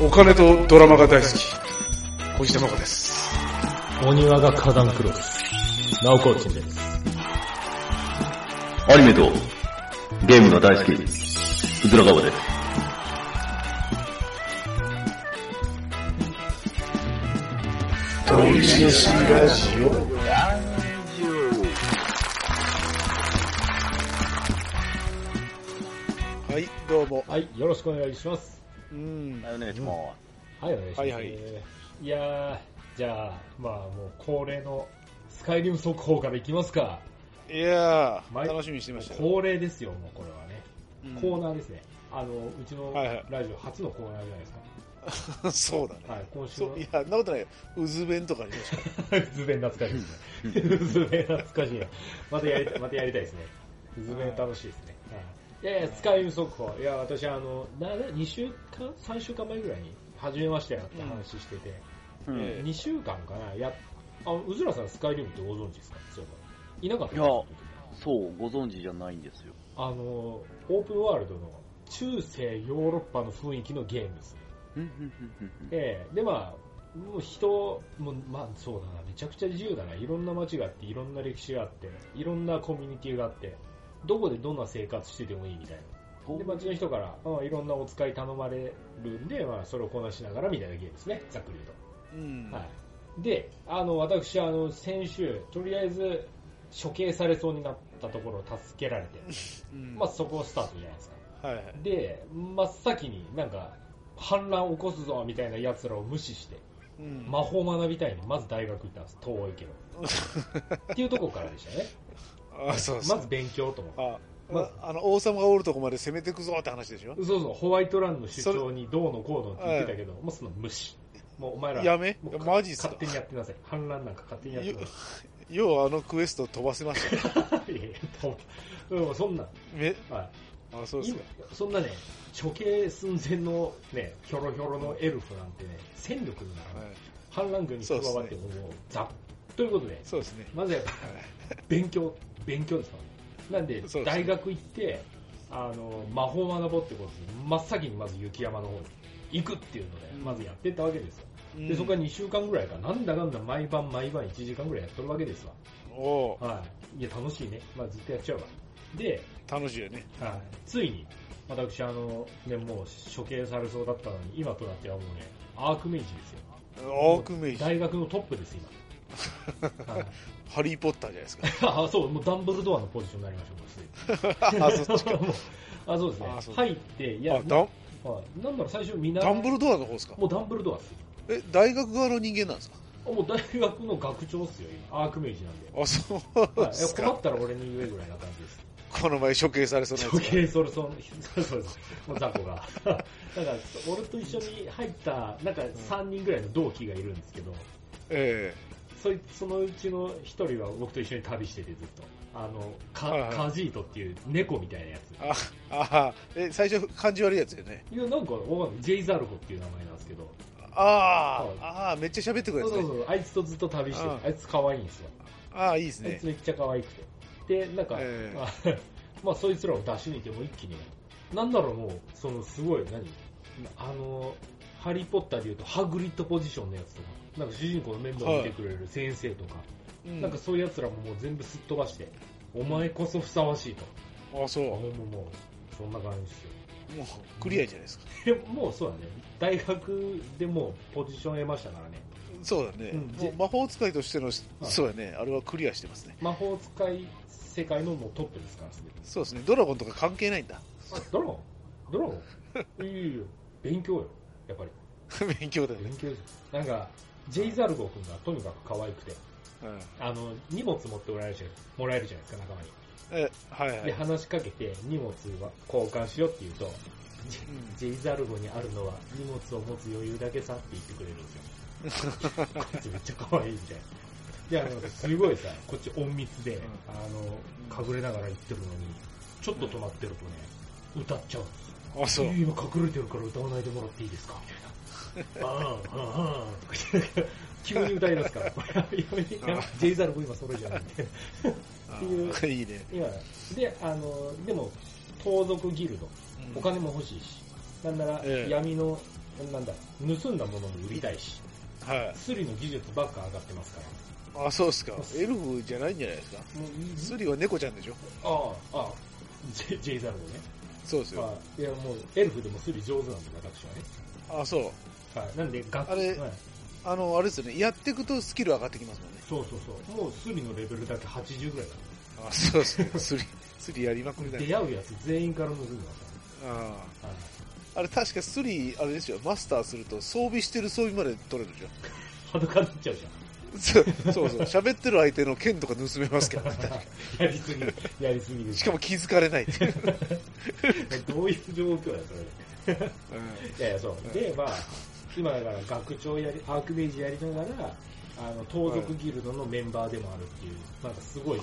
お金とドラマが大好き。小石玉子です。お庭が花壇黒です。ナオコーチンです。アニメとゲームが大好き、うずらがわです。はい、どうも。はい、よろしくお願いします。うん。はい、お願いします。はい、お願いします。はいはいいやー、じゃあ、まあもう恒例のスカイリム速報からいきますか。いやー、毎楽しみにしてましたよ。恒例ですよ、もうこれはね。うんコーナーですね。あの、うちのラジオ初のコーナーじゃないですか。そうだね。はい、今週のそう、いや、なことないよ。渦弁とかありました。ズベン懐かしいですね。ズベン懐かしいな。またやりまたやりたいですね。ズベン楽しいですね。はいいやいや、スカイリム速報。いや、私、あの、な、2週間 ?3 週間前ぐらいに、初めましてやって話してて、うん。え2週間かな、や、あ、うずらさんスカイリムってご存知ですか？そういなかった。いやそう、ご存知じゃないんですよ。あの、オープンワールドの中世ヨーロッパの雰囲気のゲームですええ。で、まあ、もう人、もうまあそうだな、めちゃくちゃ自由だな。いろんな街があって、いろんな歴史があって、いろんなコミュニティがあって、どこでどんな生活しててもいいみたいな。で、街の人から、うんいろんなお使い頼まれるんで、まあ、それをこなしながらみたいなゲームですね、ざっくり言ううんと。。はい。で、あの、私、あの、先週、とりあえず、処刑されそうになったところを助けられて、うんまあ、そこをスタートじゃないですか。はいはい。で、真っ先になんか、反乱起こすぞみたいな奴らを無視して、うん魔法学びたいにまず大学行ったんです、遠いけど。っていうところからでしたね。あ、そうそう。まず勉強と。あ、ままあの、王様がおるとこまで攻めてくぞって話でしょ？そうそう、ホワイトランド主張にどうのこうのって言ってたけど、もうその無視。もうお前ら、やめ？マジ勝手にやってなさい。反乱なんか勝手にやってなさい。ようあのクエスト飛ばせましたね。いやいやとうん、そんな、め、はあ、そうい、です今か。そんなね、処刑寸前のね、ひょろひょろのエルフなんてね、戦力にならない。はい反乱軍に加わってももう、ザッ。ということで、そうですね。まずやっぱ勉強、勉強ですか？らなんで大学行って、あの、魔法を学ぼうってことで、真っ先にまず雪山の方に行くっていうので、うんまずやってったわけですよ。うんで、そこから2週間ぐらいか、なんだかんだ毎晩毎晩1時間ぐらいやっとるわけですわ。おーはい。いや、楽しいね。まあずっとやっちゃうわ。で、楽しいよね。はい、ついに、私、あの、ね、もう処刑されそうだったのに、今となってはもうね、アークメイジですよ。オークメイジ。大学のトップです、今。はいハリーポッターじゃないですか。あ、そう、もうダンブルドアのポジションになりました、もう あ、そう あ、そうですね。入って、いや、あ、ダン、はいなんだろう、最初見習いダンブルドアの方ですか？もうダンブルドアっすよ。え、大学側の人間なんですか？あもう大学の学長っすよ、今。アークメイジなんで。あ、そうはい、困ったら俺に言えぐらいな感じです。この前処刑されそうなやつ処が。刑それそうそうです。もう雑魚が。だから、俺と一緒に入った、なんか3人ぐらいの同期がいるんですけど、えそいそのうちの1人は僕と一緒に旅しててずっと。あの、カはいはいカジートっていう猫みたいなやつ。えあ、あ、え、最初感じ悪いやつよね。いや、なんかわかんない。ジェイザルコっていう名前なんですけど。あはいあ、ああ、めっちゃ喋ってくるやつね。そうそうそう。あいつとずっと旅してるあ。あいつ可愛いんですよ。ああ、いいですねあいつ。めっちゃ可愛くて。で、なんか、ええまあ、まあ、そいつらを出し抜いても一気に、なんだろう、もう、そのすごい、何？あの、ハリーポッターで言うと、ハグリッドポジションのやつとか、なんか主人公の面倒を見てくれる先生とか、うんなんかそういう奴らももう全部すっ飛ばして、お前こそふさわしいと。あそう。ももう、もう、もうそんな感じですよ。う、クリアじゃないですか。でもうそうだね。大学でもうポジション得ましたからね。そうだね。うんもう魔法使いとしての、そうだね。あれはクリアしてますね。魔法使い世界のもうトップですから、すでに。そうですね。ドラゴンとか関係ないんだ。あ、ドラゴン？ドラゴン？いいよいいよ。勉強よ。やっぱり。勉強だね。勉強なんか、ジェイザルゴ君がとにかく可愛くて、うんあの、荷物持っておられるじゃもらえるじゃないですか、仲間に。え、はいはで、い。話しかけて、荷物は交換しようって言うと、ジェイザルゴにあるのは荷物を持つ余裕だけさって言ってくれるんですよ。こいつめっちゃ可愛いみたいな。で、あの、すごいさ、こっち隠密で、あの、隠れながら言ってるのに、ちょっと止まってるとね、歌っちゃうんですよ。あ、そう。いや今隠れてるから歌わないでもらっていいですか？みたいな。ああ、急に歌い出すから、ジェイザルゴ今それじゃないみたいな。っていうあいいね。今、で、あの、でも、盗賊ギルド、お金も欲しいし、なんならええ闇の、なんだ、盗んだものも売りたいし、はい。スリの技術ばっか上がってますから。あ、そうっすか。エルフじゃないんじゃないですか。スリは猫ちゃんでしょ？ああ、ああ、ジェイザルドね。そうですよ。はい。いや、もう、エルフでもスリ上手なんで、私はね。あ、そう。はい。なんで、楽あれはいあの、あれですよね。やっていくとスキル上がってきますもんね。そうそうそう。もうスリのレベルだけ80ぐらいだ。あ、そうですね。スリ、スリやりまくりだね。出会うやつ全員から盗んでまあすはい。あ。あれ確かスリ、あれですよ。マスターすると装備してる装備まで取れるでしょ。裸になっちゃうじゃん。そうそうそう。喋ってる相手の剣とか盗めますからね。やりすぎ、やりすぎです。しかも気づかれないっていう。どういう状況や、それ。うんいやいや、そう。で、まあ、今だから学長やり、アークメイジやりながら、あの、盗賊ギルドのメンバーでもあるっていう、なんかすごい、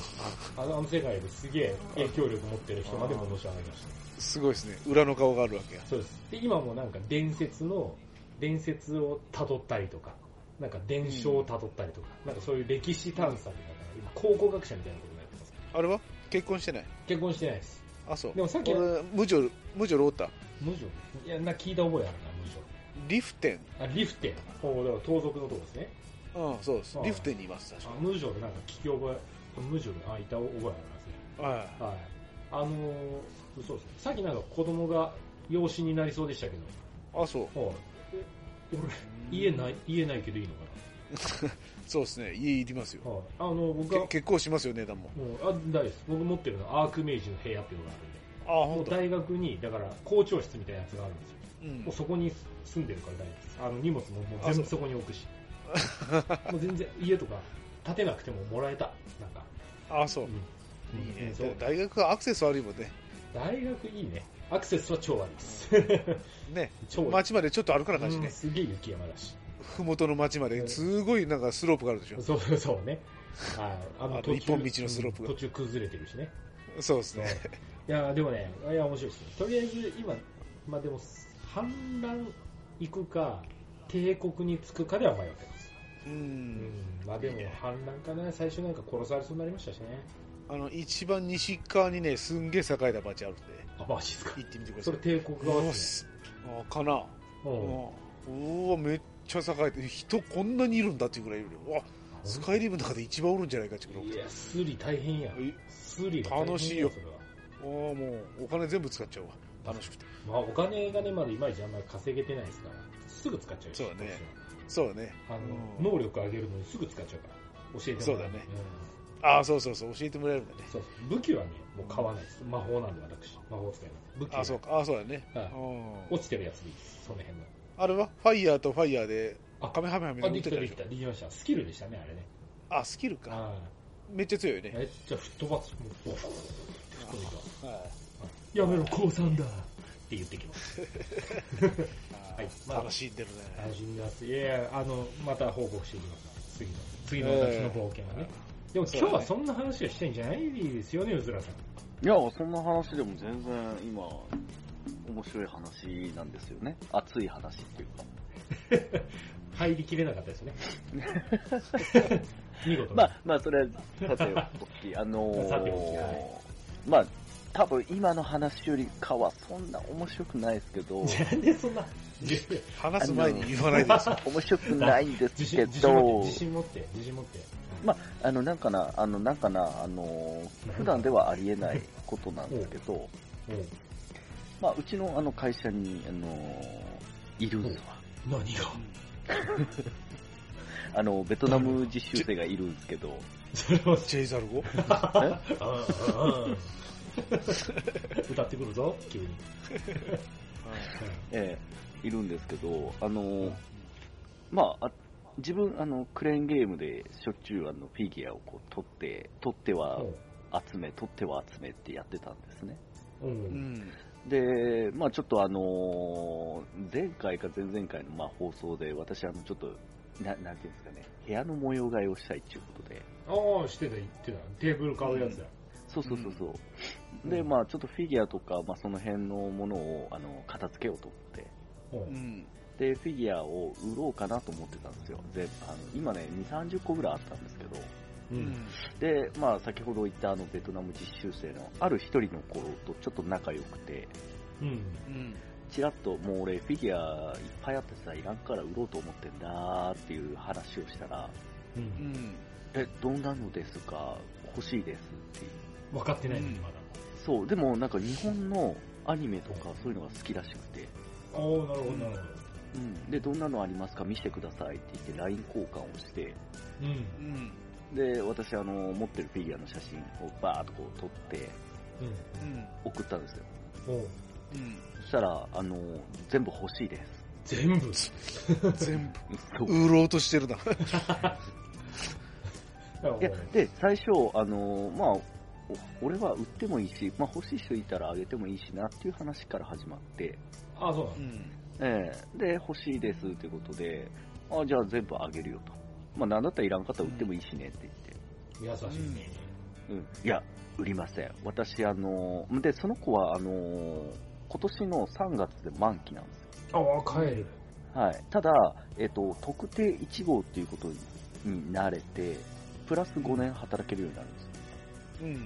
あの世界ですげえ影響力持ってる人まで戻し上がりました。すごいですね。裏の顔があるわけや。そうです。で、今もなんか伝説の、伝説を辿ったりとか、なんか伝承を辿ったりとか、なんかそういう歴史探査みたいな、今考古学者みたいなことになってます。あれは？結婚してない？結婚してないです。あ、そう。でもさっき俺、無女、無女ロータ。無女？いや、な、聞いた覚えあるな、無リフテン。女。あ、リフテン。ほう、だから盗賊のとこですね。うん、そうですリフテンにいます、確あ無女でなんか聞き覚え、無女で、あ、いた覚えありますね。か。はい。はい。あのー、そうですね。さっきなんか子供が養子になりそうでしたけあ、そう。ど、はい。え、俺、家ない、家ないけどいいのか そうですね。家いりますよ。なはい。あの、僕はけ、結構しますよ、値段も。もう、あ、大です。僕持ってるのはアークメイジの部屋っていうのがあるんで。あ、もほと。うん大学に、だから、校長室みたいなやつがあるんですよ。うんもうそこに住んでるから大丈夫です。あの、荷物ももう全部そこに置くし。もう全然、家とか建てなくてももらえた。なんか。あ、そうう。ん。いいねうん。そう大学はアクセス悪いもんね。大学いいね。アクセスは超悪いです。ね。超悪い。街までちょっと歩かな感じうんね。すげえ雪山だし。ふもとの街まで、すごいなんかスロープがあるでしょ。そうそうね。はい。ああの一本道のスロープがうん途中崩れてるしね。そうですね。いや、でもね、いや、面白いですよ。とりあえず、今、まあでも、反乱行くか、帝国に着くかでは迷ってます。う。うんん。まあでも、反乱かな。最初なんか殺されそうになりましたしね。あの、一番西側にね、すんげえ栄えた街あるんで、あ、マジですか？行ってみてください。それ帝国側ですすあかな。ね。うん。うわ、めっちゃ栄えて、人こんなにいるんだっていうぐらいいるよ。うわ、スカイリムの中で一番おるんじゃないかっていや、スリ大変や。えスリ楽しいよ。ああ、もう、お金全部使っちゃうわ。楽しくて。まあ、お金がね、まだいまいちあんまり稼げてないですから、すぐ使っちゃうしそうだねそうだね。はあうんの、能力上げるのにすぐ使っちゃうから、教えてもらそうだねんああ、そうそうそう、教えてもらえるんだね。そう武器はね、もう買わないです。魔法なんで私。魔法使います。武器はああ、そうか。ああ、そうだね。はいうん落ちてるやつでいいです。その辺の。あれは？ファイヤーとファイヤーで、あカメハメハメできたできた。できました。スキルでしたね、あれね。あ、スキルか。あめっちゃ強いね。めっちゃ吹っ飛ばす。もう、吹っ飛んできます。はいやめろ、降参だって言ってきます。はいまあ楽しんでるね。楽しんでます。いやいや、あの、また報告していきます。次の、次の私の冒険はね。でも今日はそんな話はしてんじゃないですよね、うずらさん。いや、そんな話でも全然今、面白い話なんですよね。熱い話っていうか。入りきれなかったですね。見事に。まあ、まあ、それは、さておき、あのーさておきはいまあ、多分今の話よりかはそんな面白くないですけど、なんでそんな、話す前に言わないでください。面白くないんです自けど、自信持って、自信持って。まあ、あの、なんかな、あの、なんかな、あのー、普段ではありえないことなんですけど、うん。まあ、うちのあの会社に、あのー、いるんですわ。何が？あの、ベトナム実習生がいるんですけど、それは、ジェイザル語？歌ってくるぞ、急に。ええいるんですけど、あのー、まあ、あ自分、あの、クレーンゲームでしょっちゅうあのフィギュアをこう取って、取っては集め、取っては集めってやってたんですね。うん。う。うんん。で、まあちょっとあのー前回か前々回のまあ放送で私あのちょっと、ななんていうんですかね、部屋の模様替えをしたいっていうことで、ああ、してた、言ってた。テーブル買うやつだ。そうそうそうそう。うんで、まあちょっとフィギュアとか、まあその辺のものをあの片付けようと思って、う。うんん。で、フィギュアを売ろうかなと思ってたんですよ。で、あの今ね、2、30個ぐらいあったんですけど、う。うんん。で、まあ先ほど言ったあのベトナム実習生のある一人の子とちょっと仲良くて、うん。うん。チラッと、もう俺フィギュアいっぱいあってさ、いらんから売ろうと思ってんだっていう話をしたら、う。うんん。え、どんなのですか？欲しいですって。分かってないのにうんまだ。そう、でもなんか日本のアニメとかそういうのが好きらしくて、おおなるほど、なるほうん。で、どんなのありますか？見せてくださいって言って LINE 交換をして、ど。うん。うん。で、私あの、持ってるフィギュアの写真をバーっとこう撮ってうん。送ったんですよ。うん。おううん。そしたら、あの、全部欲しいです。全部？全部、売ろうとしてるな。いや、で、最初、あの、まあ、お俺は売ってもいいし、まあ欲しい人いたらあげてもいいしなっていう話から始まって、あ、そうなん。ええで、欲しいですということで、あ、じゃあ全部あげるよと。まあなんだったらいらんかったら売ってもいいしねって言って。優しいね。うん。いや、売りません。私、あの、で、その子は、あの、今年の3月で満期なんですよ。あ、帰る。はい。ただ、えっと、特定1号っていうことになれて、プラス5年働けるようになるんですよ。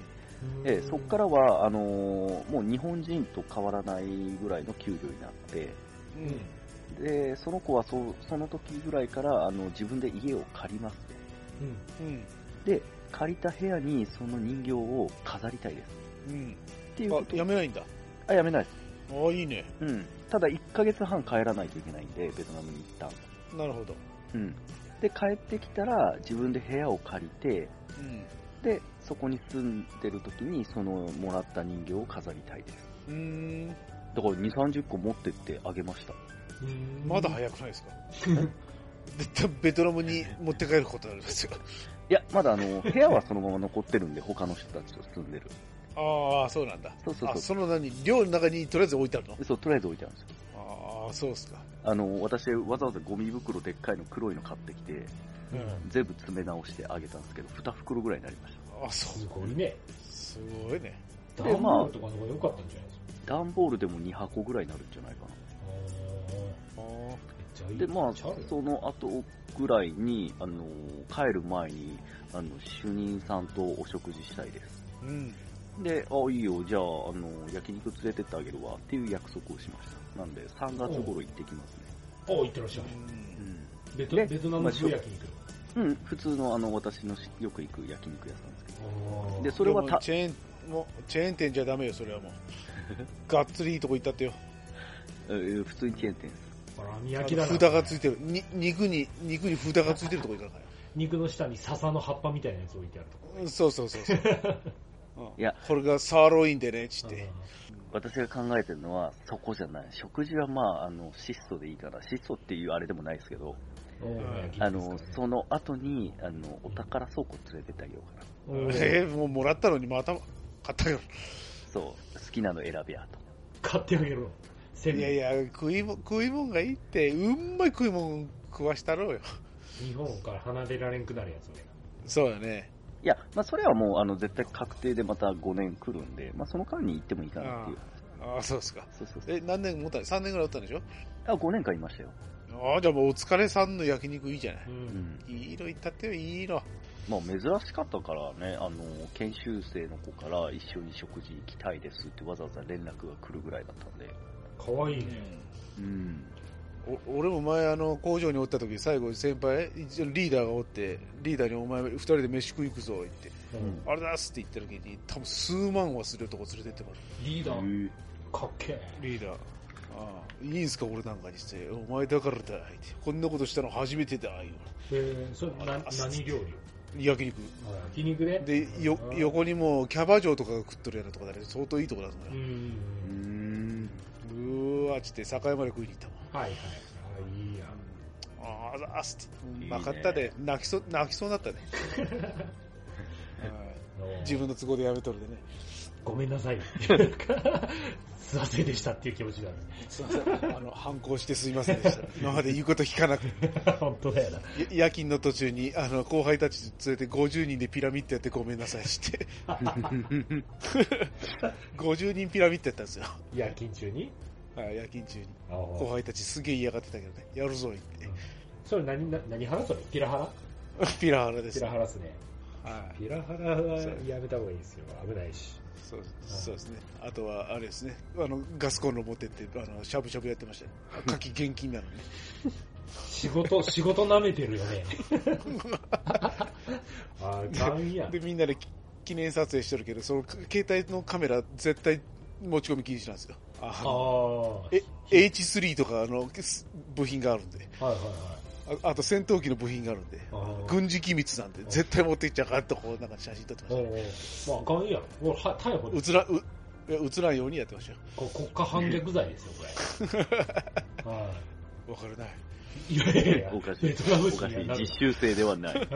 うん。えそこからは、あのーもう日本人と変わらないぐらいの給料になって、うん。で、その子はそその時ぐらいから、あの、自分で家を借りますと。うん。うん。で、借りた部屋にその人形を飾りたいです。うん。っていうことあ、やめないんだ。あ、やめないです。あ、いいね。うん。ただ1ヶ月半帰らないといけないんで、ベトナムに一旦。なるほど。うん。で、帰ってきたら、自分で部屋を借りて、うん。で、そこに住んでる時に、その、もらった人形を飾りたいです。うーん。だから2、30個持ってってあげました。うんまだ早くないですか？絶対 ベトナムに持って帰ることになるんですよ。いや、まだあの、部屋はそのまま残ってるんで、他の人たちと住んでる。ああ、そうなんだ。あ、そうそうそう。その何、寮の中にとりあえず置いてあるの？そう、とりあえず置いてあるんですよ。ああ、そうですか。あの、私、わざわざゴミ袋でっかいの黒いの買ってきて、うん。全部詰め直してあげたんですけど、2袋ぐらいになりましあそすごいね。すごいね。ダンボールとかの方が良かったんじゃないですか。た。段ボールでも2箱ぐらいになるんじゃないかな。で、まあその後ぐらいに、あの、帰る前に、あの、主任さんとお食事したいです。うん。で、あ、いいよ、じゃあ、あの、焼肉連れてってあげるわっていう約束をしました。なんで、3月頃行ってきますね。お行ってらっしゃい。うん。ベトでベトナム風焼肉。うん、普通のあの、私のしよく行く焼肉屋さんですけど。で、それはたでも、チェーン、もう、チェーン店じゃダメよ、それはもう。がっつりいいとこ行ったってよ。えー普通にチェーン店です。ほら、焼きだがついてる。に、肉に、肉に札がついてるとこ行かなか肉の下に笹の葉っぱみたいなやつ置いてあるとこ。ら。そうそうそうそう。うんいやこれがサーロインでね、ちって。私が考えてるのは、そこじゃない。食事はまあ、あの、質素でいいから、質素っていうあれでもないですけど、あのその後に、あの、お宝倉庫連れてってあげようかな。えー、もうもらったのにまた買ったよ。そう、好きなの選べやと。買ってあげるの。千いやいや、食いも、食いもんがいいって、うんまい食いもん食わしたろうよ。日本から離れられんくなるやつね。そうだね。いや、まあ、それはもう、あの、絶対確定でまた5年来るんで、まあ、その間に行ってもいいかなっていう話。ああ、そうですか。そうそうそう。え、何年もった ?3 年ぐらいおったんでしょ？あ、5年間いましたよ。ああ、じゃあもうお疲れさんの焼肉いいじゃない。う。うんん。いいの行ったってよ、いいの。まあ、珍しかったからね、あの、研修生の子から一緒に食事行きたいですってわざわざ連絡が来るぐらいだったんで。かわいいね。うん。お俺も前あの工場におった時最後先輩一応リーダーがおってリーダーにお前二人で飯食い行くぞ言ってうんあれだっすって言った時に多分数万はするとこ連れてってもらリーダー、ーかっけえ。うリーダーああいいんすか俺なんかにして。お前だからだってこんなことしたの初めてだよえー、それなあ何料理？焼肉。あ焼肉で？でよ横にもうキャバ嬢とかが食っとるようなとこだね相当いいとこだぞうん。うん。うーわっつって境まで食いに行ったもんはいはい。あいいや。ああだっていいね。分かったで。泣きそう泣きそうになったね。はい。自分の都合でやめとるでねごめんなさい。すいませんでしたっていう気持ちになすいません。あの、反抗してすいませんでした。今まで言うこと聞かなくて。る。本当だよな。や夜勤の途中に、あの、後輩たち連れて50人でピラミッドやってごめんなさいして。50人ピラミッドやったんですよ。夜勤中に？はい、夜勤中に。あ後輩たちすげえ嫌がってたけどね。やるぞ、言っそれ何、な何腹それピラハラ？て。ピラハラです。ピラハラっすね。はい。ピラハラはやめた方がいいですよ。危ないし。そうそうですね。あとは、あれですね。あの、ガスコンロ持ってって、あの、しゃぶしゃぶやってましたよ。夏季現金なのに。仕事、仕事舐めてるよね。あー、ガンや。で、みんなでき記念撮影してるけど、その携帯のカメラ絶対持ち込み禁止なんですよ。ああ。え H3 とかのす部品があるんで、はいはいはい。ああと戦闘機の部品があるんで、軍事機密なんで、絶対持っていっちゃあかんとこう、なんか写真撮ってまおうおうまあ、あかんやん。俺、は逮捕ですした。映ら、うらんようにやってましたよ。こ国家反逆罪ですよ、これ。はわからない。い。いやいやいや、おかしい。おかしい実習生ではない。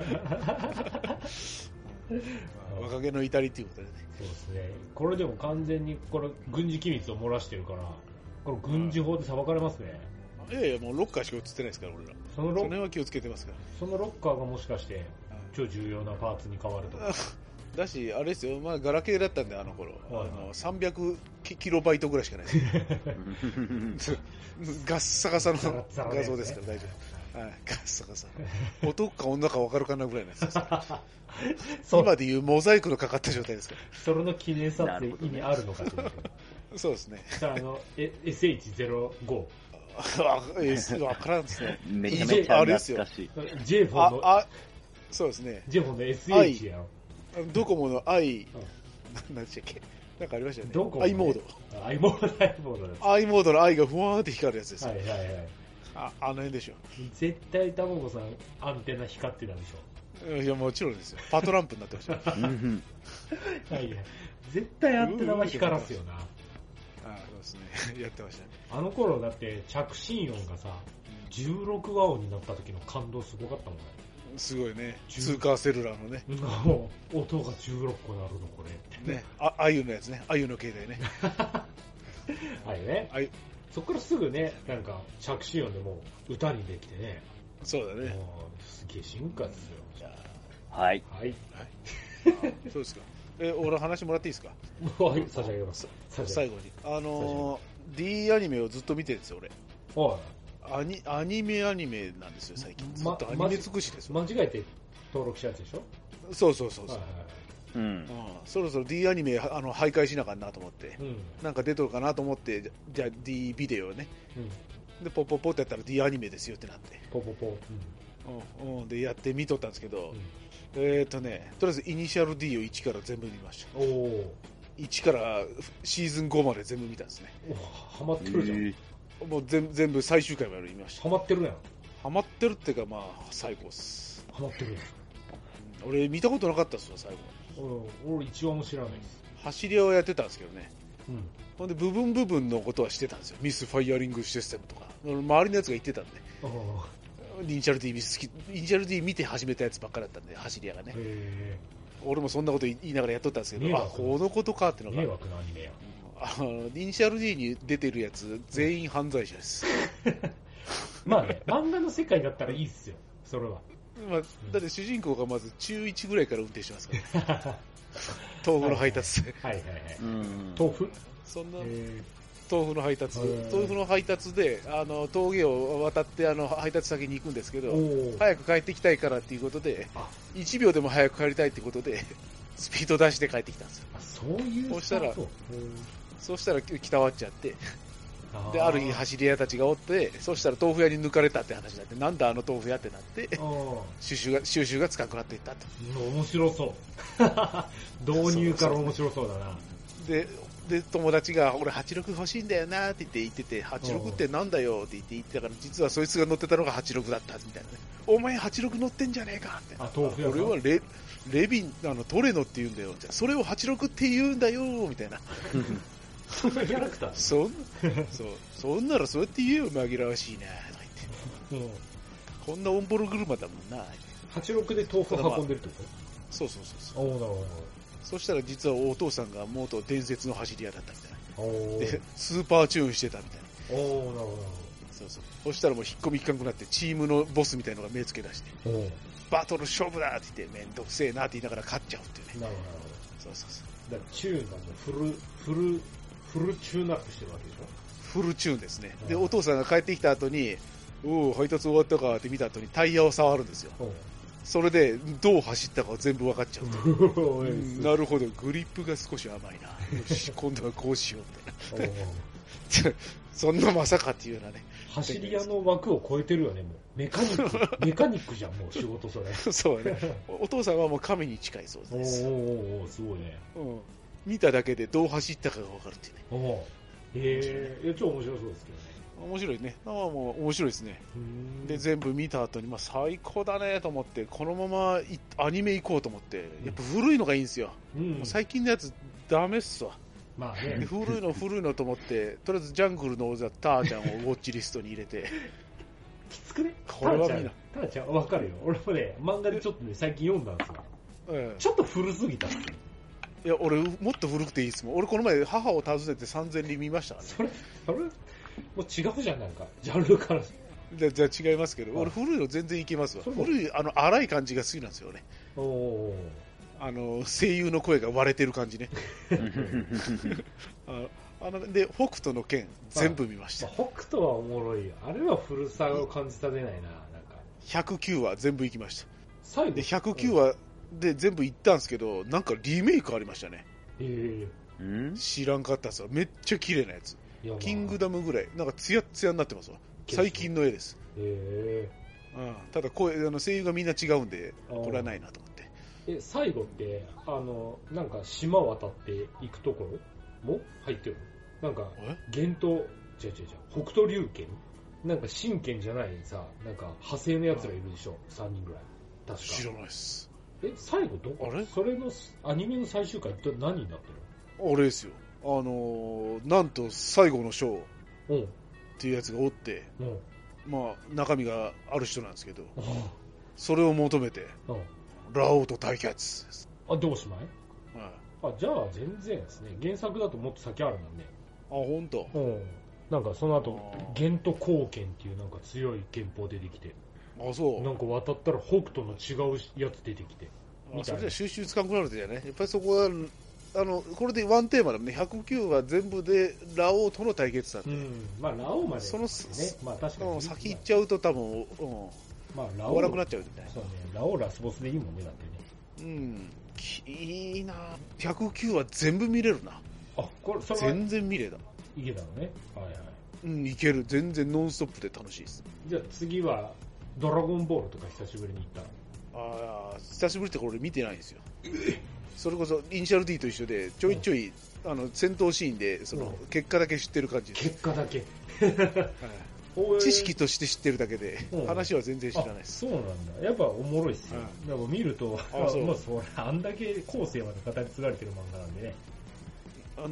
若気の至りっていうことでね。そうですね。これでも完全に、これ、軍事機密を漏らしてるから、これ軍事法で裁かれますね。いやいや、もうロッカーしか映ってないですから、俺ら。そのロッは気をつけてますから。そのロッカーがもしかして、超重要なパーツに変わるとか。だし、あれですよ、まあ、ガラケーだったんで、あの頃、はいはいあの300キキロバイトぐらいしかないです。ガッサガサの画像ですから大丈夫。はい、ガッサガサ。男か女か分かるかなぐらいのやつです。今でいうモザイクのかかった状態ですかそれの記念撮影意味あるのかというと。ら。そうですね。さあ、あの、え SH05。あえーわからんですね。めちゃめちゃあれですよ懐かしい。J4 あ、の、あ、そうですね。J4 の SH やろ。ドコモの i、なんでしたっけなんかありましたよね。ドコモね i モード。i モード、i モードです。i モードの i がふわーって光るやつですよ。はいはいはい。ああの辺でしょ。絶対、たまごさん、アンテナ光ってたでしいや、もちろんですよ。パトランプになってましたはい。絶対アンテナは光らすよな。あそうですね。やってましたね。あの頃だって着信音がさ、16和音になった時の感動すごかったもんね。すごいね。十通過セルラーのね。もう、音が16個なるの、これ。ね。あ、あゆのやつね。あゆの携帯ね。はいね。あゆ、そっからすぐね、なんか、着信音でもう歌にできてね。そうだね。もう、すげえ進化ですよ。はい。はい。そうですか。え、俺話もらっていいですか？はい、差し上げます。最後に。あのー、D アニメをずっと見てるんですよ、俺。ます。アニ、アニメアニメなんですよ、最近。ずっまとアニメ尽くしですよ。間違えて登録したやつでしょ？そうそうそうそう。はいはいはい。うんう。んそろそろ D アニメあの徘徊しなあかんなと思って、うん。なんか出とるかなと思って、じゃあ D ビデオね。うん。で、ポッポッポってやったら D アニメですよってなって。ポポポ。うんうん、で、やって見とったんですけど、うん。えーっとね、とりあえずイニシャル D を1から全部見ました。おお1からシーズン5まで全部見たんですね。ー。ハマってるじゃん。えもう全全部最終回まで見ました。ハマってるやん。ハマってるっていうか、まあ、最高っす。ハマってる俺、見たことなかったっすよ、最後。俺、俺一話も知らないです。走り屋をやってたんですけどね。うん。ほんで、部分部分のことはしてたんですよ。ミスファイアリングシステムとか。周りのやつが言ってたんで。ああ。イニシャル D 好き、イニシャル D 見て始めたやつばっかだったんで、走り屋がね。へ俺もそんなこと言いながらやっとったんですけど、あ、このことかってえ。のが迷、惑なアニメや。あの、イニシャル D に出てるやつ、全員犯罪者です。まあね、漫画の世界だったらいいっすよ。それは。まあ、だって主人公がまず中1ぐらいから運転してますから、豆腐の配達で。はいはいはい。うん。豆腐？そんなえ豆腐の配達、うん豆腐の配達で、あの、峠を渡って、あの、配達先に行くんですけー、ど、早く帰ってきたいからっていうことで、あ1秒でも早く帰りたいってことで、スピード出して帰ってきたんですよ。あ、そういうそうしたらそうしたら北わっちゃって、うんで、ある日走り屋たちがおって、そしたら豆腐屋に抜かれたって話になって、なんだあの豆腐屋ってなって、収集が、収集がつかなくなっていったと。うん面白そう。導入から面白そうだな。で、で、友達が、俺86欲しいんだよなって言って言ってて、86ってなんだよって言って言ってたから、実はそいつが乗ってたのが86だったみたいなね。お前86乗ってんじゃねえかって。あ豆腐屋さん俺はレ、レビン、あの、トレノって言うんだよ。じゃあそれを86って言うんだよみたいな。そんなキャラクターそん、そう、そんならそうやって言えよ、紛らわしいなとか言って。うん。こんなオンボロ車だもんな。86で豆腐運んでるってこそうそうそうそう。とおおなるほそしたら実はお父さんが元伝説の走り屋だったみたいな。で、スーパーチューンしてたみたいな。おおなるほそうそう。そしたらもう引っ込み効かなくなって、チームのボスみたいのが目つけ出して、バトル勝負だって言って、めんどくせえなって言いながら勝っちゃうっていうね。なるほど。そうそうそう。だからチューンがもうフル、フル、フルチューンアップしてるわけでしょ？フルチューンですね。で、うんお父さんが帰ってきた後に、おお、配達終わったかって見た後にタイヤを触るんですよ。それで、どう走ったか全部分かっちゃうと。なるほど、グリップが少し甘いな。よし、今度はこうしようみたいな。そんなまさかっていうようなね。走り屋の枠を超えてるよね、もう。メカニック、メカニックじゃん、もう仕事それ。そうね。お父さんはもう神に近いそうです。おーおーすごいね。うん。見ただけでどう走ったかが分かるっていうね。おおええいや、超面白そうですけどね。面白いね。ああ、もう面白いですね。で、全部見た後に、まあ最高だねと思って、このままいアニメ行こうと思って、やっぱ古いのがいいんですよ。うん最近のやつダメっすわ。まあでね、古いの 古いのと思って、とりあえずジャングルの王座ターちゃんをウォッチリストに入れて、きつくね？これは見なターちゃん、わかるよ。俺もね、漫画でちょっとね、最近読んだんですよ。うんちょっと古すぎた。いや、俺、もっと古くていいですもん。俺、この前、母を訪ねて3000里見ましたからね。それ、それ、もう違うじゃん、なんか、ジャンルから。でじゃあ違いますけど、はい俺、古いの全然いけますわ。古い、あの、荒い感じが好きなんですよね。おおあの、声優の声が割れてる感じね。あ あので、北斗の剣、全部見ました。まあ、北斗はおもろいよ。あれは古さを感じさせないな、なんか。109話全部行きました。最後？で、109話で全部行ったんですけど、なんかリメイクありましたね。えうん？知らんかったっすわ。めっちゃ綺麗なやつ。キングダムぐらい、なんかツヤッツヤになってますわ。最近の絵です。え。うん、ただ声、あの声優がみんな違うんで、これはないなと思って。ええ、最後って、あの、なんか島渡って行くところ？も？入ってるの？なんか、え？幻冬、違う違う違う、北斗龍拳？なんか真剣じゃないさ、なんか派生のやつらいるでしょ、3人ぐらい。確か。知らないっす。え、最後どこ？あれ？それのアニメの最終回って何になってあれですよ。あのーなんと最後の章っていうやつがおって。まあ、中身がある人なんですけど、うんそれを求めて、うん。ラオウと対決。あ、どうしまい？はいあ、じゃあ全然ですね。原作だともっと先あるもんね。あ、本当。うん。なんかその後ント貢献っていうなんか強い憲法出てきて、あ、そう。なんか渡ったら北斗の違うやつ出てきて。あそれじゃ収集つかんくなるじゃね。やっぱりそこは、あの、これでワンテーマだもんね。109は全部でラオウとの対決なんで。うん。まあ、ラオウまで、ね。そのまあ確かに。うん先行っちゃうと多分、うん、まあ、ラ終オウ。わらなくなっちゃうみたいな。そうね。ラオウラスボスでいいもんね、だってね。うん。きいいな109は全部見れるな。あ、これ、それは全然見れた。いけたのね。はいはい。うん、いける。全然ノンストップで楽しいです。じゃあ次は、ドラゴンボールとか久しぶりに行ったああ、久しぶりってこれ見てないんですよ。それこそ、イニシャル D と一緒で、ちょいちょい、あの、戦闘シーンで、そのうん、結果だけ知ってる感じです。結果だけ。はい 知識として知ってるだけでうん、話は全然知らないあです。そうなんだ。やっぱおもろいっすよ。うんでも見ると、あ そうまあそれ、あんだけ後世まで語り継がれてる漫画なんでね。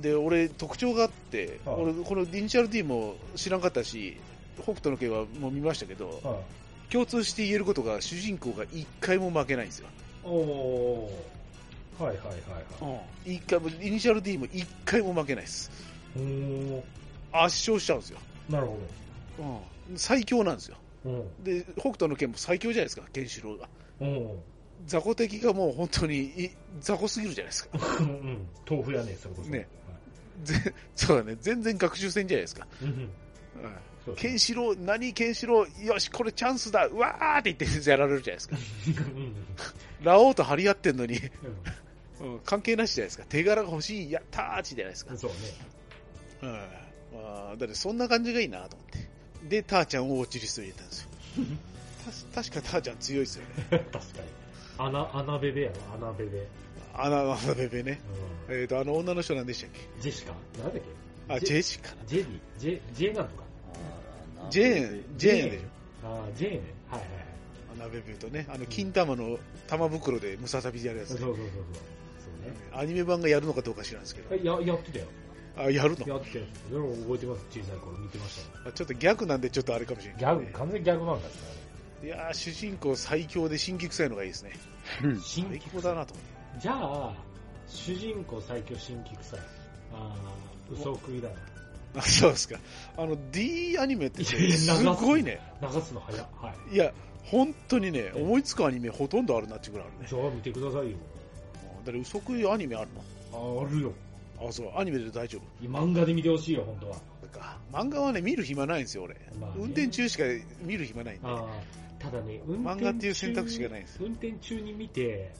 で、俺、特徴があって、はい俺、このイニシャル D も知らんかったし、北斗の拳はもう見ましたけど、は共通して言えることが、主人公が一回も負けないんですよ。い、おー。はいはいはいはい。一回も、イニシャル D も一回も負けないです。圧勝しちゃうんですよ。なるほうん、最強なんですよ。ど。うん。で、北斗の拳も最強じゃないですか、ケンシロウが。うん。雑魚敵がもう本当にい雑魚すぎるじゃないですか。うん。豆腐やね、それこそ。ねはい。ぜそうだね、全然学習戦じゃないですか。うん。ケンシロウ、何ケンシロウ、よし、これチャンスだ、うわーって言ってやられるじゃないですか。うん。ラオウと張り合ってんのに、ううん関係なしじゃないですか。手柄が欲しい、やったーちじゃないですかん。。そうね。うん。まあ、だってそんな感じがいいなと思って。で、ターちゃんをウォッチリストに入れたんですよ。た確かターちゃん強いですよね。確かに。穴、穴ベベやろ、穴ベベ。アナ、アナベベね。うん。えっ、と、あの女の人なんでしたっけ？ジェシカ？なんだっけ？あ、ジェシカな。ジェディジェ、ジェなんとか。ジェーン、ジェーンでしょ。ああ、ジェーね。はいはいはい。アナベベとね、あの、金玉の玉袋でムササビでやるやつね、そうそうそうそう。アニメ版がやるのかどうか知らんですけど。や、やってたよ。あ、やるの？やってたよ。覚えてます。小さい頃見てましたもん。あちょっと逆なんでちょっとあれかもしれない、ギャグ、完全にギャグなんだいやー、主人公最強で新規臭いのがいいですね。うん新最強だなと思って。じゃあ、主人公最強新規臭い。ああ、嘘食いだな。あ、そうですか。あの、D アニメってすごいね。流すの早い。はい。いや、本当にね、思いつくアニメほとんどあるなってぐらいあるね。じゃあ見てくださいよ。だから、嘘食いアニメあるああるよ。のあ、そう、アニメで大丈夫？漫画で見てほしいよ、本当は。か漫画はね、見る暇ないんですよ、俺。まあね運転中しか見る暇ないんで。あただね、運転漫画っていう選択肢がないんです運転中に見て、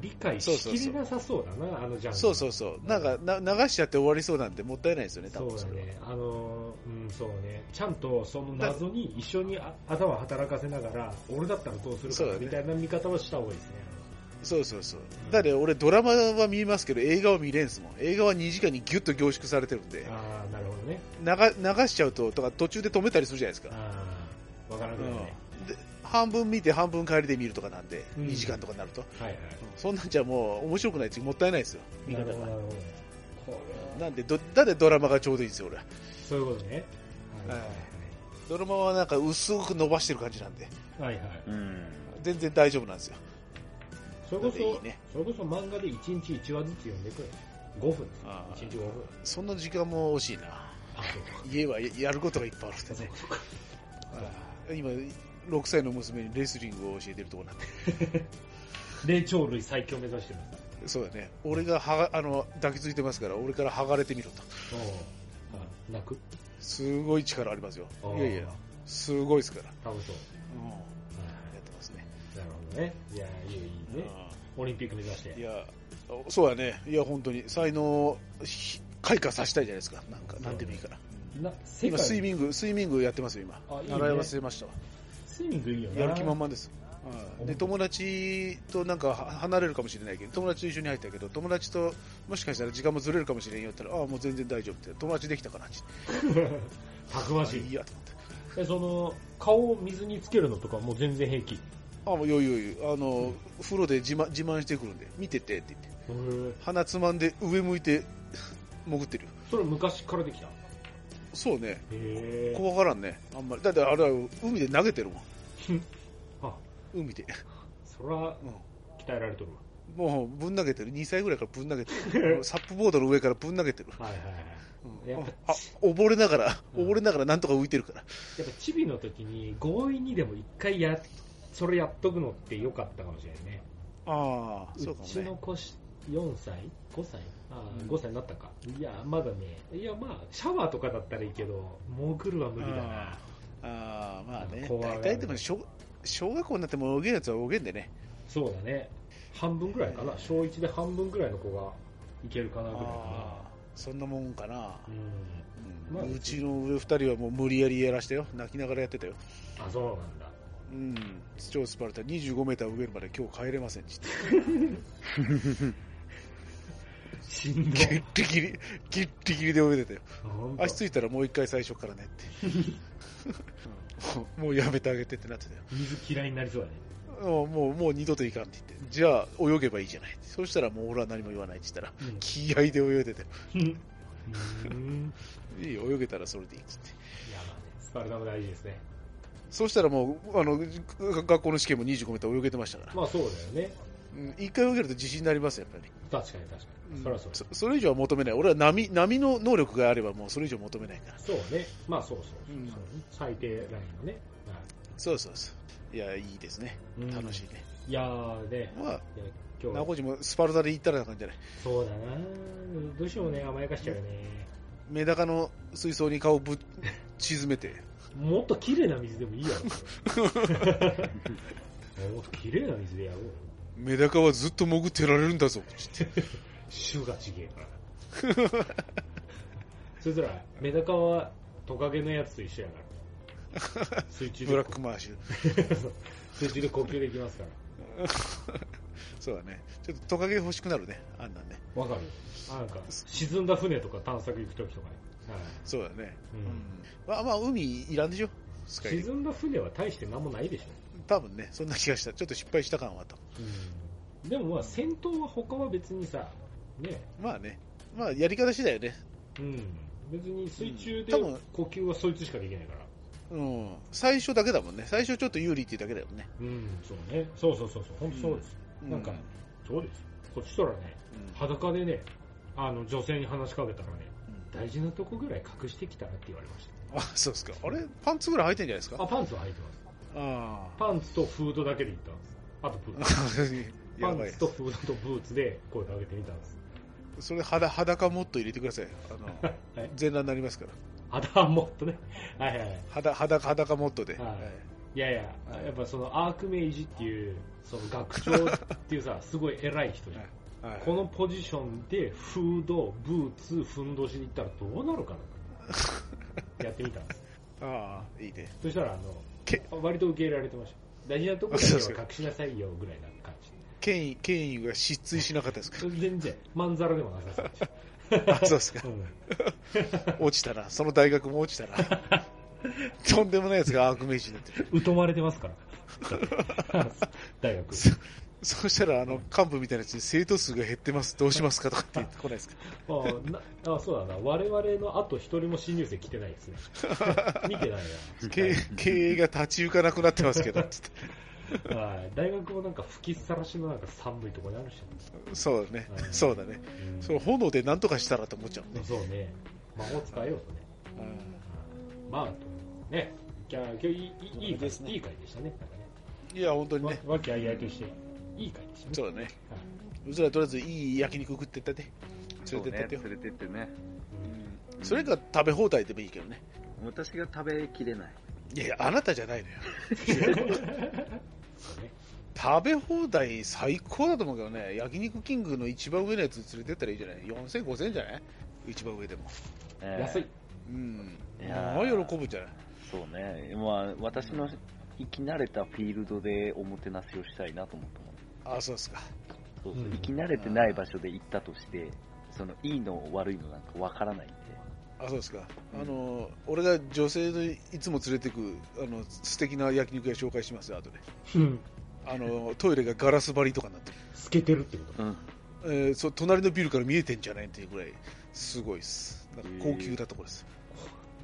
理解しきれなさそうだな、あのジャンル。そうそうそう。なんか、な流しちゃって終わりそうなんでもったいないですよね、多分それは。だね。あの、うん、そうね。ちゃんとその謎に一緒にあ頭働かせながら、俺だったらどうするかみたいな見方をした方がいいですね。そうそうそう。だって俺ドラマは見ますけど映画は見れんすもん。映画は2時間にギュッと凝縮されてるんで、ああ、なるほどね。流流しちゃうと、とか途中で止めたりするじゃないですか。ああ、わからなくなるね。うん、で半分見て半分帰りで見るとかなんで、うん2時間とかになると。はいはい。そんなんじゃもう面白くないし、もったいないですよ、見方が。なるほど、なるほど。これはなんでど、だってドラマがちょうどいいんですよ、俺は。そういうことね。はいはいドラマはなんか薄く伸ばしてる感じなんで、はい。はいはい。うん。全然大丈夫なんですよ。それこそ、いいねそれこそ漫画で1日1話ずつ読んでくれ。5分ですよあ。ー1日5分。そんな時間も惜しいな。家はややることがいっぱいあるんでね。今、6歳の娘にレスリングを教えてるところなんで。霊長類最強目指してる。そうだね。俺がはが、あの、抱きついてますから、俺から剥がれてみろと。泣く？すごい力ありますよ。いやいや、すごいですから。多分そう。うん。ね。いや、いいね。オリンピック目指して。いや、そうやね。いや、本当に、才能開花させたいじゃないですか。なんか、なんでもいいから。今、界スイミング、スイミングやってますよ、今。あいいね習い忘れましたわ。スイミングいいよな。やる気満々です。で友達となんかは離れるかもしれないけど友達と一緒に入ったけど友達ともしかしたら時間もずれるかもしれんよって言ったらああもう全然大丈夫って友達できたから たくましい。いいやと思ってえ、その、顔を水につけるのとかもう全然平気。ああもう余裕余裕。あの風呂で自慢自慢してくるんで。見ててって言って。鼻つまんで上向いて 潜ってるよ。それ昔からできた？そうね。へえ。怖がらんね。あんまり。だってあれは海で投げてるもん。あ、海で、そら、う鍛えられとるん、もうぶん投げてる。2歳ぐらいからぶん投げてる。サップボードの上からぶん投げてる、わ。はいはいはい。うん。やっあ溺れながら溺れながらなんとか浮いてるから。やっぱチビの時に強引にでも一回や、それやっとくのって良かったかもしれないね。ああうそうかもねちの子し4歳 ?5 歳？ああ、うん5歳になったか。いや、まだね。いや、まあ、シャワーとかだったらいいけど、潜るは無理だな。ああまあね大体でも小小学校になっても泳げるやつは泳げんでねそうだね。半分ぐらいかな。小1で半分ぐらいの子がいけるかなぐらいかああそんなもんかな、な。うん。うんまあうちの上二人はもう無理やりやらしたよ泣きながらやってたよあ、そうなんだ。うん。超スパルタ。25メーター上まで今日帰れません。って言ってしんど。ギッリギリギッリギリで泳いでたよ。足ついたらもう一回最初からねって。う んもうやめてあげてってなってたよ。水嫌いになりそうだね。もうもうもう二度といかんって言って。じゃあ泳げばいいじゃない。そしたらもう俺は何も言わないって言ったらうん。気合で泳いでて うん。いいよ泳げたらそれでいいっつって。いや、まあね、スパルタも大事ですね。そうしたらもうあの学校の試験も25メーター泳げてましたから、まあそうだよね。うん一回泳げると自信になりますよやっぱり。確かに確かに。そりゃそう。そそれ以上は求めない。俺は波波の能力があればもうそれ以上求めないから。そうね。まあそうそうそう。うん。最低ラインのね。はそうそうそう。いやいいですね。うん。楽しいね、いいやーね、まあ今日は。名古屋もスパルタで行ったらな感じじゃない？そうだな。どうしようね、甘やかしちゃうよね。メダカの水槽に顔ぶっ沈めてもっと綺麗な水でもいいやろ。もっと綺麗な水でやろうよ。メダカはずっと潜ってられるんだぞつって種がちげえから。そしたら、メダカはトカゲのやつと一緒やから。水中でブラックマーシュ水中で呼吸できますから。そうだねちょっとトカゲ欲しくなるねあんなんねわかるあなんか、沈んだ船とか探索行くときとかに。はい。そうだね。ううん。んまあまあ海いらんでしょ。スカイ。リ沈んだ船は大して何もないでしょ。多分ねそんな気がした。ちょっと失敗した感はあった。でもまあ戦闘は他は別にさ、ね、まあね。まあやり方次第よね。うん、別に水中で呼吸はそいつしかできないから。うん。最初だけだもんね。最初ちょっと有利っていうだけだよね。うん、そうね。そうそうそうそう、本当そうです。うん。なんか、そうです。こっちとらね、うん。裸でね、あの、女性に話しかけたらね、大事なとこぐらい隠してきたらって言われましあそうですかあれ？パンツぐらい履いてんじゃないですた。か？あ、パンツは履いてます。あパンツとフードだけで行ったんです。あとブーツ。パンツとフードとブーツで声かけてみたんです。それ裸裸もっと入れてくださいあのはい。全裸になりますから肌はもっとね。はいはいはい。裸裸裸モットで、はいはいいやいや、やっぱそのアークメイジっていう、その学長っていうさ、すごい偉い人じゃん。はいこのポジションでフード、ブーツ、ふんどしでいったらどうなるかな？やってみたんです。ああ、いいね。そしたら、あけの、割と受け入れられてました。大事なところだけは隠しなさいよぐらいな感じ。権威、権威が失墜しなかったですか？全然、まんざらでもなさそう でそうですか。うん 落ちたな。その大学も落ちたな。とんでもないやつがアークメイジになってる。疎まれてますから。大学。そうしたら、あの、幹部みたいなやつに生徒数が減ってます。どうしますかとかって言ってこないですか。あなあそうだな。我々の後一人も新入生来てないですね。見てない経営経営が立ち行かなくなってますけど、つっ。はい。大学もなんか吹きさらしのなんか寒いところにあるし。そうだねう。んそうだね。うんその炎で何とかしたらと思っちゃうね。そうね。魔法使えようとね。うんまあ、ね。じゃあ今日いいいいいい回ですねいい回でしたね。いや、本当にわね。和気あいあいとして、いい回でしたね。そうだね。はいうちらとりあえずいい焼肉食ってったって。連れてってよ。そうね連れてってね。うんそれが食べ放題でもいいけどね。私が食べきれない。いやいや、あなたじゃないのよ。食べ放題最高だと思うけどね。焼肉キングの一番上のやつ連れてったらいいじゃない ?4000、5000じゃない？一番上でも。えー安い。うん。いやまあー喜ぶんじゃない？そうね。まあ、私の生き慣れたフィールドでおもてなしをしたいなと思ったもん。あ、そうですか。そうそううん生き慣れてない場所で行ったとして、そのいいの悪いのなんかわからないんで。あ、そうですか。あの、俺が女性のいつも連れてく、あの、素敵な焼肉屋紹介しますよ、後で。うん。あの、トイレがガラス張りとかになってる。透けてるってこと？うん。えーそう隣のビルから見えてんじゃないっていうぐらいすごいですなんか高級なところです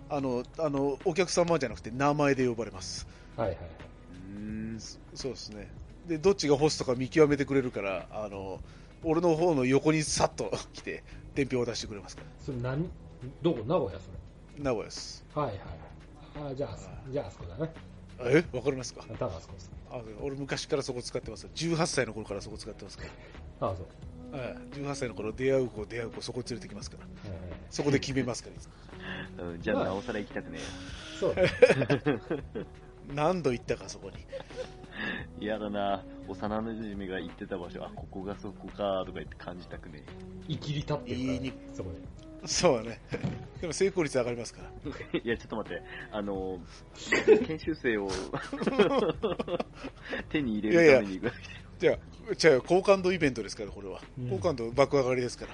あのあのお客様じゃなくて名前で呼ばれますはいはいはい。うん。そうですねでどっちがホストか見極めてくれるからあの俺の方の横にさっと来て伝票を出してくれますかそれ何どこ名古屋そら名古屋ですれ。はいはいはい。あじゃあ、じゃああそこだね。え？わかりますか？あ、ただあそこです。あ俺昔からそこ使ってます18歳の頃からそこ使ってますかあそう。ら、はい、18歳の頃出会う子出会う子そこ連れてきますからはいはいそこで決めますから うんじゃあ、なおさら行きたくねそう。何度行ったかそこにえ。嫌だな。幼馴染が行ってた場所、あ、ここがそこか、とか言って感じたくね生きり立ってるから、いいにそこで。そうだねでも成功率上がりますからえ。いや、ちょっと待って。あの、研修生を 手に入れるために行くじゃあ、じゃあ、好感度イベントですから、これは。うん好感度爆上がりですから。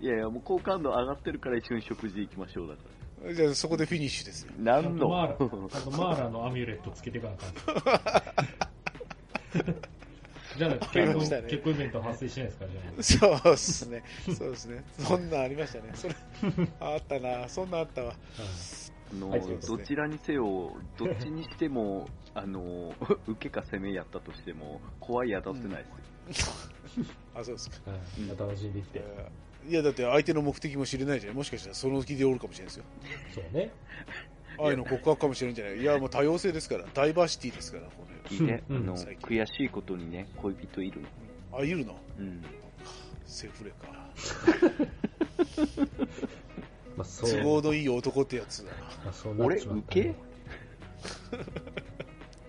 いやいや、もう好感度上がってるから一緒に食事行きましょうだかじゃあ、そこでフィニッシュですよ。ら。なあとんのマーラ、あとマーラのアミュレットつけていかなあかん。じゃあ、結婚、ね結婚イベント発生しないですかじゃあ。そうですね。そうですね。そんなんありましたね。それ、あったな。そんなんあったわ。あのはいそうですねどちらにせよ、どっちにしても、あの、受けか攻めやったとしても、怖い当たってないですよ。あ、そうですか。うん。楽しんできて。いや、だって相手の目的も知れないじゃん。もしかしたらその気でおるかもしれないですよ。そうね。愛の告白かもしれないんじゃないいや、もう多様性ですから。ダイバーシティですから、この、最近悔しいことにね、恋人いるの。れ。あ、いるの？うん。セフレか。まあ、そう。都合のいい男ってやつだな。まあ、そうなってしまったね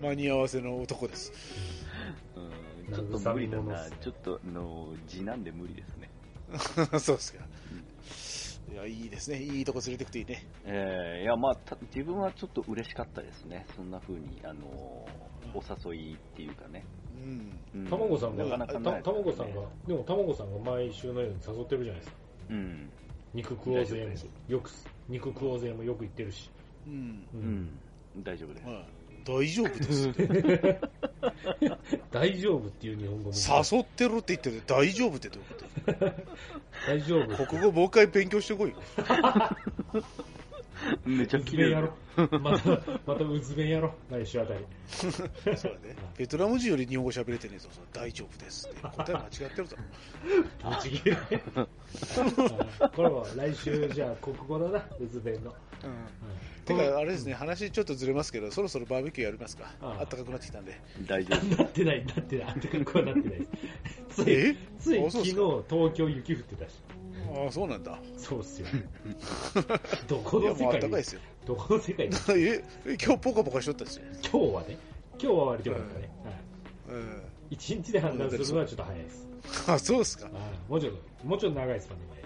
間に合わせの男です。うん、ちょっと無理だな。ちょっと、あの、字なんで無理ですね。そうですか。いや、いいですね。いいとこ連れてくといいね。えー、いや、まあ、た自分はちょっと嬉しかったですね。そんな風に、あの、お誘いっていうかね。うん。うんたまごさんが、なかなかたないたまごさんが、でもたまごさんが毎週のように誘ってるじゃないですか。うん。肉食おうぜも、よく、肉食おうぜもよく言ってるし。うん。うう。ん。大丈夫です。はい大丈夫です。大丈夫っていう日本語も。誘ってるって言ってて大丈夫ってどういうこ 大丈夫。と国語もう一回勉強してこいよ。めちゃ綺麗やろ。また、またうずべんやろ。来週あたり。そうだね。ベトナム人より日本語喋れてねえぞ。その大丈夫ですって。答え間違ってるぞ。ぶち切れ。これは来週じゃあ国語だな、うずべんの。うん。てか、あれですね、話ちょっとずれますけど、そろそろバーベキューやりますか？あったかくなってきたんで。大丈夫。なってない、なってない。あってかくはなってないです。つい、え？つい昨日か東京雪降ってたし。ああ、そうなんだ。そうっすよ。どこいや、の世もうあったかい界ですよ。どこの世界？で え、え今日ポカポカしとったんですよ。今日はね、日は割とよかったね。一日で判断するのはちょっと早いです。あ、そうですか。あもうちょっと、もうちょっと長いスパンでもいい。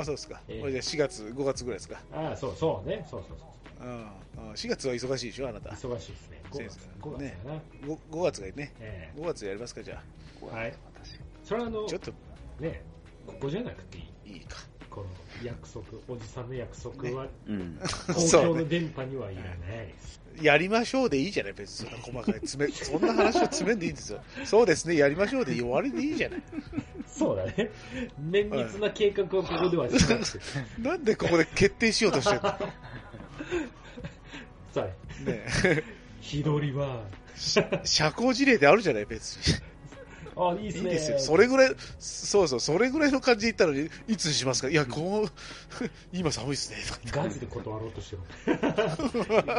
あ、そうですか。ええこれじゃあ4月、5月ぐらいですか。ああ、そうそうね。そうそうそう。うん。うん4月は忙しいでしょ、あなた。忙しいですね。5月そうです。5月かな。5, 5月がいいね。ええ5月やりますか、じゃはい私それはあのあ。ちょっ、とね、ここじゃなくていい？いいか。この約束、おじさんの約束は、うん。公そうね共の電波にはいらないです。やりましょうでいいじゃない、別にそんな細かい詰め、そんな話を詰めんでいいんですよ。そうですね、やりましょうで終わりでいいじゃない。そうだね。綿密な計画をここではしなくて。なんでここで決定しようとしてるの？さあ、ね日取りは、社交辞令であるじゃない、別に。あ、いいっすね。いいですよ。それぐらい、そうそう、それぐらいの感じで言ったのに、いつにしますか？いや、こう、今寒いっすね。とガチで断ろうとしてる。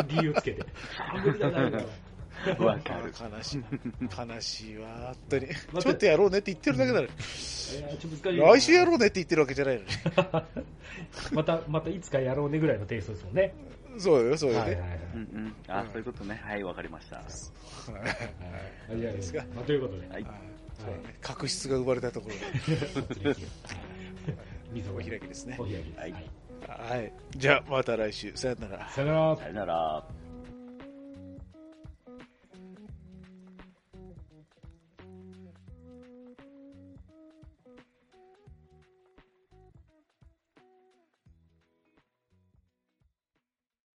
理由つけて。あ、無理だな、みたいな。わかる。あ悲しい。悲しいわ、本当に。まちょっとやろうねって言ってるだけなの来週やろうねって言ってるわけじゃないのに。また、またいつかやろうねぐらいのテイストですもんね。そうよ、そうよね。はいはいはい。うんうん。あ、そういうことね。はい、わかりました。はい いやいやですか？まあ、ということで、はい。そうね確執が生まれたところで、水お開きですねお。開きです。はいはいはい。じゃあ、また来週。さよなら。さよならさ。よなら。